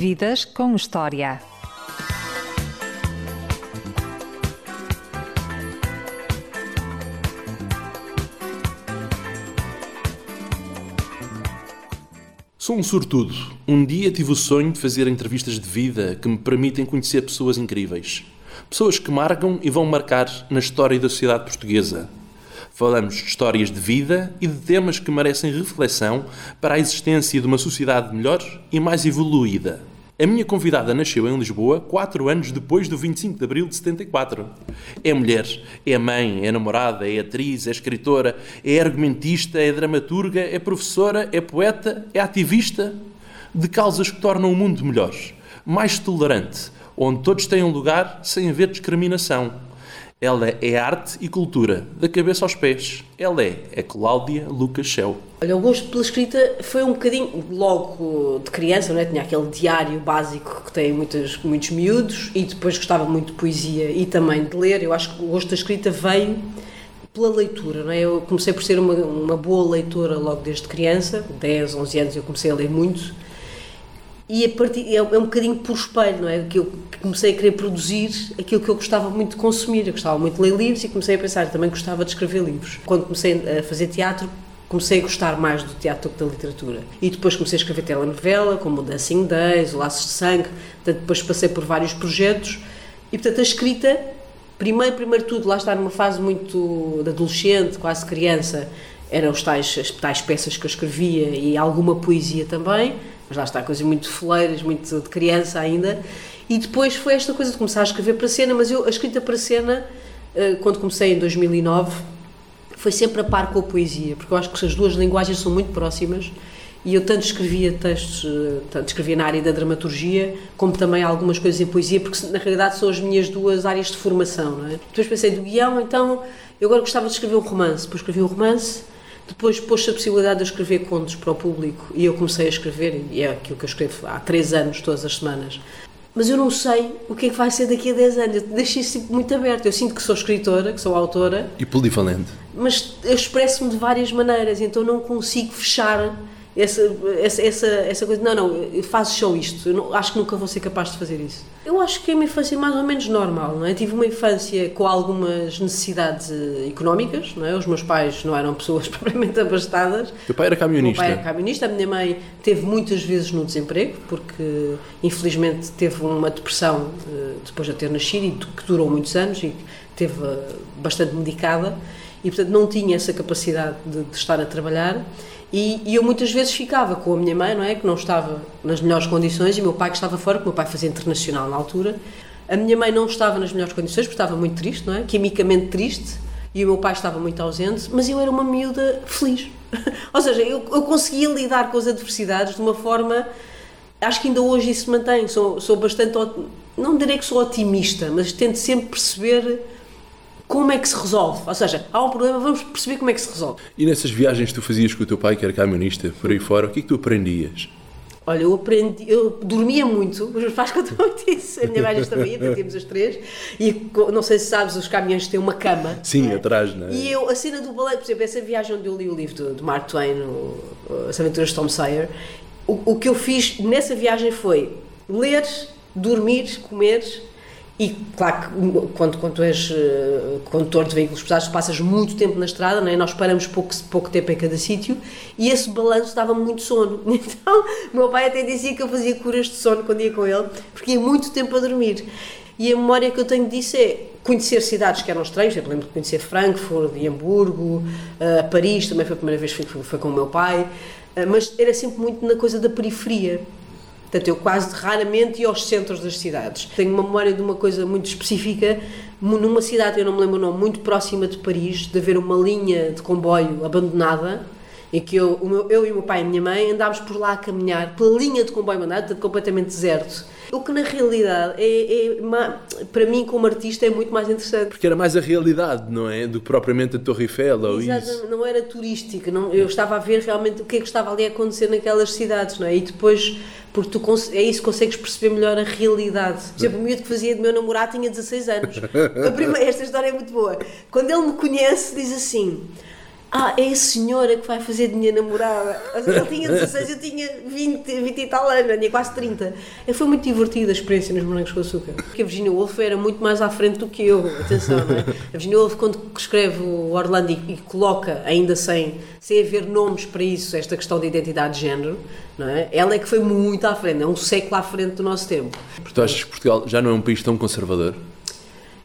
Vidas com História. Sou um sortudo. Um dia tive o sonho de fazer entrevistas de vida que me permitem conhecer pessoas incríveis. Pessoas que marcam e vão marcar na história da sociedade portuguesa. Falamos de histórias de vida e de temas que merecem reflexão para a existência de uma sociedade melhor e mais evoluída. A minha convidada nasceu em Lisboa quatro anos depois do 25 de abril de 74. É mulher, é mãe, é namorada, é atriz, é escritora, é argumentista, é dramaturga, é professora, é poeta, é ativista de causas que tornam o mundo melhor, mais tolerante, onde todos têm um lugar sem haver discriminação ela é arte e cultura, da cabeça aos pés. Ela é, é Cláudia Lucas Shell. Olha, o gosto pela escrita foi um bocadinho logo de criança, não é? Tinha aquele diário básico que tem muitos, muitos miúdos e depois gostava muito de poesia e também de ler. Eu acho que o gosto da escrita veio pela leitura, não é? Eu comecei por ser uma, uma boa leitora logo desde criança, 10, 11 anos eu comecei a ler muito e a partir, é, é um bocadinho por espelho, não é? Que eu comecei a querer produzir aquilo que eu gostava muito de consumir. Eu gostava muito de ler livros e comecei a pensar também gostava de escrever livros. Quando comecei a fazer teatro, comecei a gostar mais do teatro do que da literatura. E depois comecei a escrever telenovela, como o Dancing Days, o Laços de Sangue, portanto, depois passei por vários projetos e, portanto, a escrita, primeiro, primeiro tudo, lá está numa fase muito de adolescente, quase criança, eram os tais, as tais peças que eu escrevia e alguma poesia também, mas lá está, coisas muito foleiras, muito de criança ainda. E depois foi esta coisa de começar a escrever para cena, mas eu, a escrita para cena, eh, quando comecei em 2009, foi sempre a par com a poesia, porque eu acho que as duas linguagens são muito próximas e eu tanto escrevia textos, eh, tanto escrevia na área da dramaturgia, como também algumas coisas em poesia, porque na realidade são as minhas duas áreas de formação, não é? Depois pensei do guião, então eu agora gostava de escrever um romance, depois escrevi um romance depois pôs-se a possibilidade de escrever contos para o público e eu comecei a escrever, e é aquilo que eu escrevo há três anos, todas as semanas. Mas eu não sei o que é que vai ser daqui a 10 anos. Eu deixei isso muito aberto. Eu sinto que sou escritora, que sou autora. E polivalente. Mas eu expresso-me de várias maneiras, então não consigo fechar essa, essa, essa, essa coisa, não, não, fazes só isto, não, acho que nunca vou ser capaz de fazer isso. Eu acho que é uma infância mais ou menos normal, não é? Tive uma infância com algumas necessidades económicas, não é? Os meus pais não eram pessoas propriamente abastadas. O pai era camionista? O pai era camionista, a minha mãe teve muitas vezes no desemprego, porque infelizmente teve uma depressão eh, depois de ter nascido e que durou muitos anos e teve eh, bastante medicada e portanto não tinha essa capacidade de, de estar a trabalhar e, e, eu muitas vezes ficava com a minha mãe, não é? Que não estava nas melhores condições, e meu pai que estava fora, o meu pai fazia internacional na altura. A minha mãe não estava nas melhores condições, porque estava muito triste, não é? Quimicamente triste, e o meu pai estava muito ausente, mas eu era uma miúda feliz. Ou seja, eu, eu conseguia lidar com as adversidades de uma forma. Acho que ainda hoje isso se mantém. Sou, sou bastante. Não direi que sou otimista, mas tento sempre perceber como é que se resolve. Ou seja, há um problema, vamos perceber como é que se resolve. E nessas viagens que tu fazias com o teu pai, que era camionista, por aí fora, o que é que tu aprendias? Olha, eu aprendi, eu dormia muito, os meus pais contam isso, a minha mãe também, tínhamos as três, e não sei se sabes, os caminhões têm uma cama. Sim, é? atrás, não é? E eu, a cena do balé, por exemplo, essa viagem onde eu li o livro de, de Mark Twain, o, As Aventuras de Tom Sawyer, o, o que eu fiz nessa viagem foi ler, dormir, comer e claro que quando, quando és uh, condutor de veículos pesados, passas muito tempo na estrada, não é? nós paramos pouco, pouco tempo em cada sítio e esse balanço dava-me muito sono. Então, meu pai até dizia que eu fazia curas de sono quando ia com ele, porque ia muito tempo a dormir. E a memória que eu tenho disso é conhecer cidades que eram estranhas, eu lembro de conhecer Frankfurt, Hamburgo, uh, Paris, também foi a primeira vez que fui, foi com o meu pai, uh, mas era sempre muito na coisa da periferia. Portanto, eu quase raramente ia aos centros das cidades. Tenho uma memória de uma coisa muito específica, numa cidade, eu não me lembro o nome, muito próxima de Paris, de haver uma linha de comboio abandonada, em que eu, meu, eu e o meu pai e a minha mãe andámos por lá a caminhar, pela linha de comboio abandonada, completamente deserto o que na realidade é, é, para mim como artista é muito mais interessante. Porque era mais a realidade, não é? Do que propriamente a Torre Eiffel ou isso. Não era turística, não, eu estava a ver realmente o que é que estava ali a acontecer naquelas cidades, não é? E depois, porque tu é isso consegues perceber melhor a realidade. Por exemplo, o miúdo que fazia de meu namorado tinha 16 anos. Primeira, esta história é muito boa. Quando ele me conhece, diz assim ah, é a senhora que vai fazer de minha namorada. Ele tinha 16, eu tinha 20, 20 e tal anos, tinha quase 30. E foi muito divertida a experiência nos Morangos com Açúcar. Porque a Virginia Woolf era muito mais à frente do que eu, atenção, não é? A Virginia Woolf, quando escreve o Orlando e, e coloca, ainda sem, sem haver nomes para isso, esta questão de identidade de género, não é? Ela é que foi muito à frente, é um século à frente do nosso tempo. Porque tu achas que Portugal já não é um país tão conservador?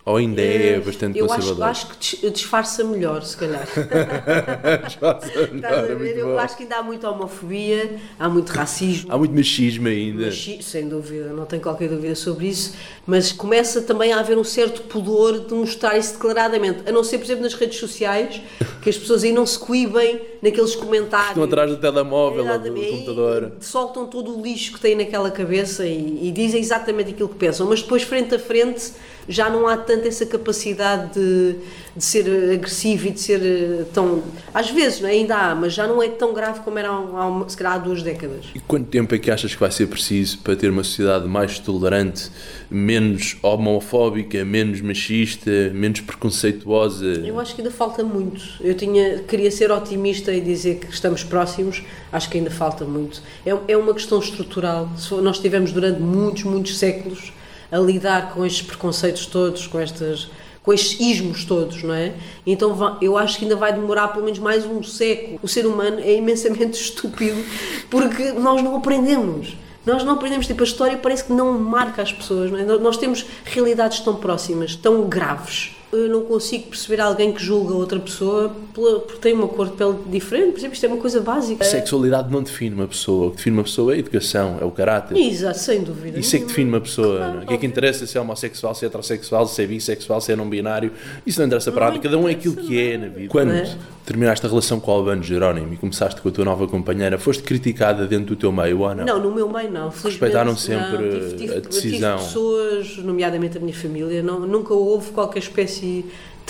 Ou ainda é bastante eu conservador? Acho, acho que disfarça melhor, se calhar. disfarça melhor, Estás a é Eu bom. acho que ainda há muita homofobia, há muito racismo. Há muito machismo ainda. Sem dúvida, não tenho qualquer dúvida sobre isso, mas começa também a haver um certo pudor de mostrar isso declaradamente, a não ser, por exemplo, nas redes sociais, que as pessoas aí não se coíbem naqueles comentários. Estão atrás do telemóvel ou do computador. Soltam todo o lixo que têm naquela cabeça e, e dizem exatamente aquilo que pensam, mas depois, frente a frente, já não há tanto essa capacidade de, de ser agressivo e de ser eh, tão. Às vezes, não é? ainda há, mas já não é tão grave como era há, um- uma- se calhar há duas décadas. E quanto tempo é que achas que vai ser preciso para ter uma sociedade mais tolerante, menos homofóbica, menos machista, menos preconceituosa? Eu acho que ainda falta muito. Eu tinha, queria ser otimista e dizer que estamos próximos, acho que ainda falta muito. É, é uma questão estrutural. Nós tivemos durante muitos, muitos séculos a lidar com estes preconceitos todos, com estas com estes ismos todos, não é? Então eu acho que ainda vai demorar pelo menos mais um século. O ser humano é imensamente estúpido porque nós não aprendemos. Nós não aprendemos, tipo, a história parece que não marca as pessoas, não é? Nós temos realidades tão próximas, tão graves. Eu não consigo perceber alguém que julga outra pessoa pela- porque tem uma cor de pele diferente, por exemplo, isto é uma coisa básica. Sexualidade não define uma pessoa. O que define uma pessoa é a educação, é o caráter. Exato, sem dúvida. Isso é que define uma pessoa. Claro, não é? O que é que interessa se é homossexual, se é heterossexual, se é bissexual, se é não binário? Isso não interessa para nada. Cada um é aquilo que é na vida. Quando é? Terminaste a relação com o Albano Jerónimo e começaste com a tua nova companheira, foste criticada dentro do teu meio ou não? Não, no meu meio não. Respeitaram não. sempre Tive- tive- a decisão. Tive pessoas, nomeadamente a minha família, não, nunca houve qualquer espécie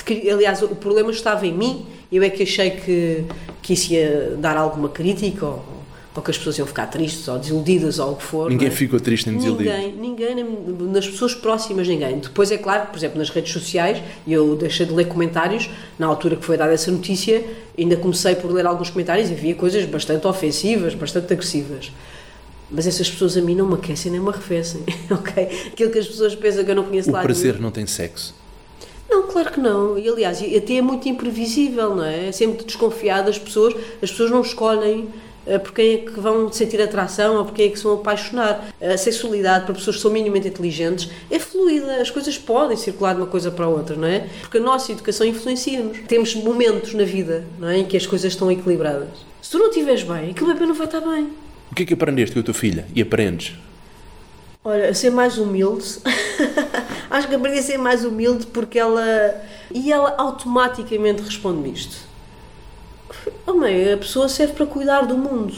de. Aliás, o problema estava em mim. Eu é que achei que, que isso ia dar alguma crítica ou, ou que as pessoas iam ficar tristes ou desiludidas ou o que for. Ninguém é? ficou triste nem desiludido. Ninguém, ninguém, nas pessoas próximas, ninguém. Depois é claro, por exemplo, nas redes sociais, eu deixei de ler comentários, na altura que foi dada essa notícia, ainda comecei por ler alguns comentários e havia coisas bastante ofensivas, bastante agressivas. Mas essas pessoas a mim não me aquecem nem me arrefecem, ok? Aquilo que as pessoas pensam que eu não conheço O lá prazer não tem sexo. não, claro que não. E aliás, até é muito imprevisível, não é? É sempre desconfiado das pessoas. As pessoas não escolhem por quem é que vão sentir atração ou por quem é que se vão apaixonar. A sexualidade, para pessoas que são minimamente inteligentes, é fluida. As coisas podem circular de uma coisa para a outra, não é? Porque a nossa educação influencia-nos. Temos momentos na vida, não é? Em que as coisas estão equilibradas. Se tu não estiveres bem, aquele bebê não vai estar bem. O que é que aprendeste com a tua filha? E aprendes? Olha, a ser mais humilde. Acho que aprendi a ser mais humilde porque ela. E ela automaticamente responde-me isto. Oh, mãe, a pessoa serve para cuidar do mundo.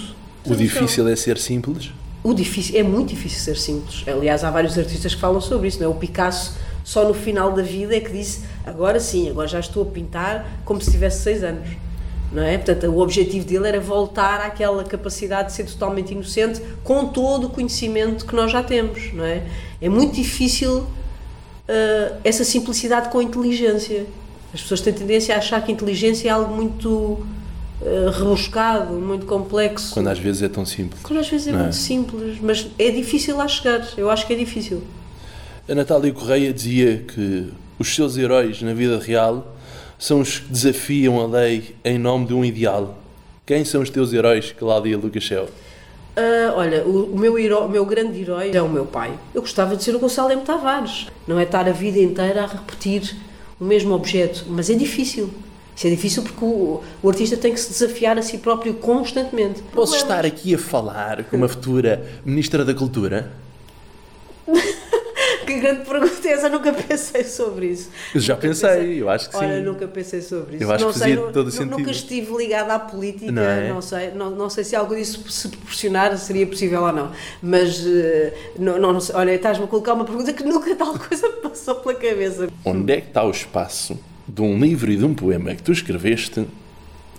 O difícil é ser simples? O difícil, é muito difícil ser simples. Aliás, há vários artistas que falam sobre isso, não é? O Picasso, só no final da vida, é que disse: agora sim, agora já estou a pintar como se tivesse seis anos. Não é? Portanto, o objetivo dele era voltar àquela capacidade de ser totalmente inocente com todo o conhecimento que nós já temos, não é? É muito difícil ah, essa simplicidade com inteligência. As pessoas têm tendência a achar que inteligência é algo muito ah, rebuscado, muito complexo. Quando às vezes é tão simples. Quando às vezes é é? muito simples, mas é difícil lá chegar. Eu acho que é difícil. A Natália Correia dizia que os seus heróis na vida real são os que desafiam a lei em nome de um ideal. Quem são os teus heróis, Cláudia Lucachel? Ah, olha, o, o meu o meu grande herói é o meu pai. Eu gostava de ser o Gonçalo M. Tavares. Não é estar a vida inteira a repetir o mesmo objeto, mas é difícil. Isso é difícil porque o, o artista tem que se desafiar a si próprio constantemente. Posso Problemas. estar aqui a falar com uma futura Ministra da Cultura? Que grande pergunta é essa? Eu nunca pensei sobre isso. Eu já Nunca pensei, eu acho que Olha, sim. nunca pensei sobre isso. Eu acho não que sei, fazia nu- todo o nu- sentido. Nunca estive ligada à política, Não não, é? sei, não, não sei se algo disso se proporcionar seria possível ou não. Mas, eh, não, não, não sei. olha, estás-me a colocar uma pergunta que nunca tal coisa me passou pela cabeça. Onde é que está o espaço de um livro e de um poema que tu escreveste,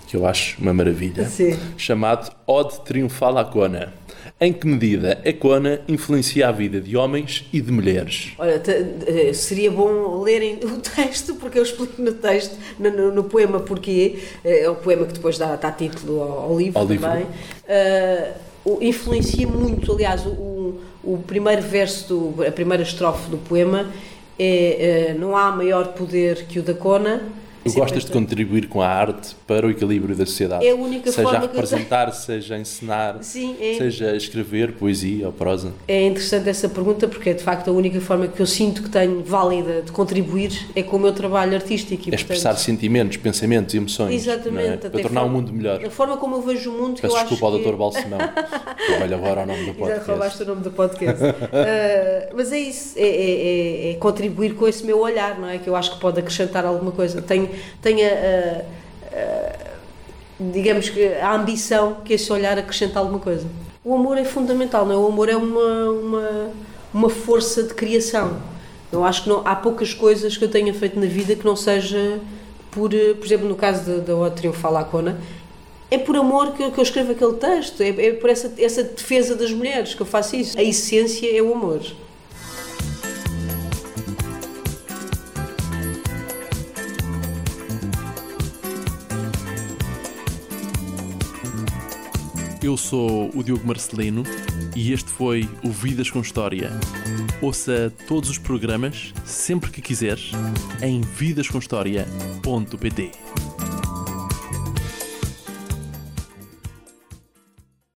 que eu acho uma maravilha, Sim. chamado Ode Triunfal à Cona? Em que medida a Cona influencia a vida de homens e de mulheres? Olha, eh, seria bom lerem o texto, porque eu explico no texto, no, no, no poema porquê, eh, é o poema que depois dá, dá título ao, ao livro ao também. Livro. Uh, influencia muito, aliás, o, o primeiro verso, do, a primeira estrofe do poema é uh, não há maior poder que o da Cona, Tu gostas de contribuir com a arte para o equilíbrio da sociedade. É a única seja forma a representar, seja ensinar, Sim, é. seja escrever poesia ou prosa. É interessante essa pergunta porque é de facto a única forma que eu sinto que tenho válida de contribuir é com o meu trabalho artístico. E, é expressar portanto, sentimentos, pensamentos emoções. Exatamente. É? Para tornar o mundo melhor. A forma como eu vejo o mundo. Peço eu desculpa acho ao que... Dr. Balsemão, que olha agora o nome do podcast. Já roubaste o nome do podcast. uh, mas é isso, é, é, é, contribuir com esse meu olhar, não é? Que eu acho que pode acrescentar alguma coisa. Tenho, tenho a, digamos que a ambição que esse olhar acrescenta alguma coisa. O amor é fundamental, não é? O amor é uma, uma, uma força de criação. Eu acho que não, há poucas coisas que eu tenha feito na vida que não seja por, por exemplo, no caso da Ode Triunfal à Cona, é por amor que eu, que eu escrevo aquele texto, é, é por essa, essa defesa das mulheres que eu faço isso. A essência é o amor. Eu sou o Diogo Marcelino e este foi o Vidas com História. Ouça todos os programas, sempre que quiseres, em vidascomhistoria.pt.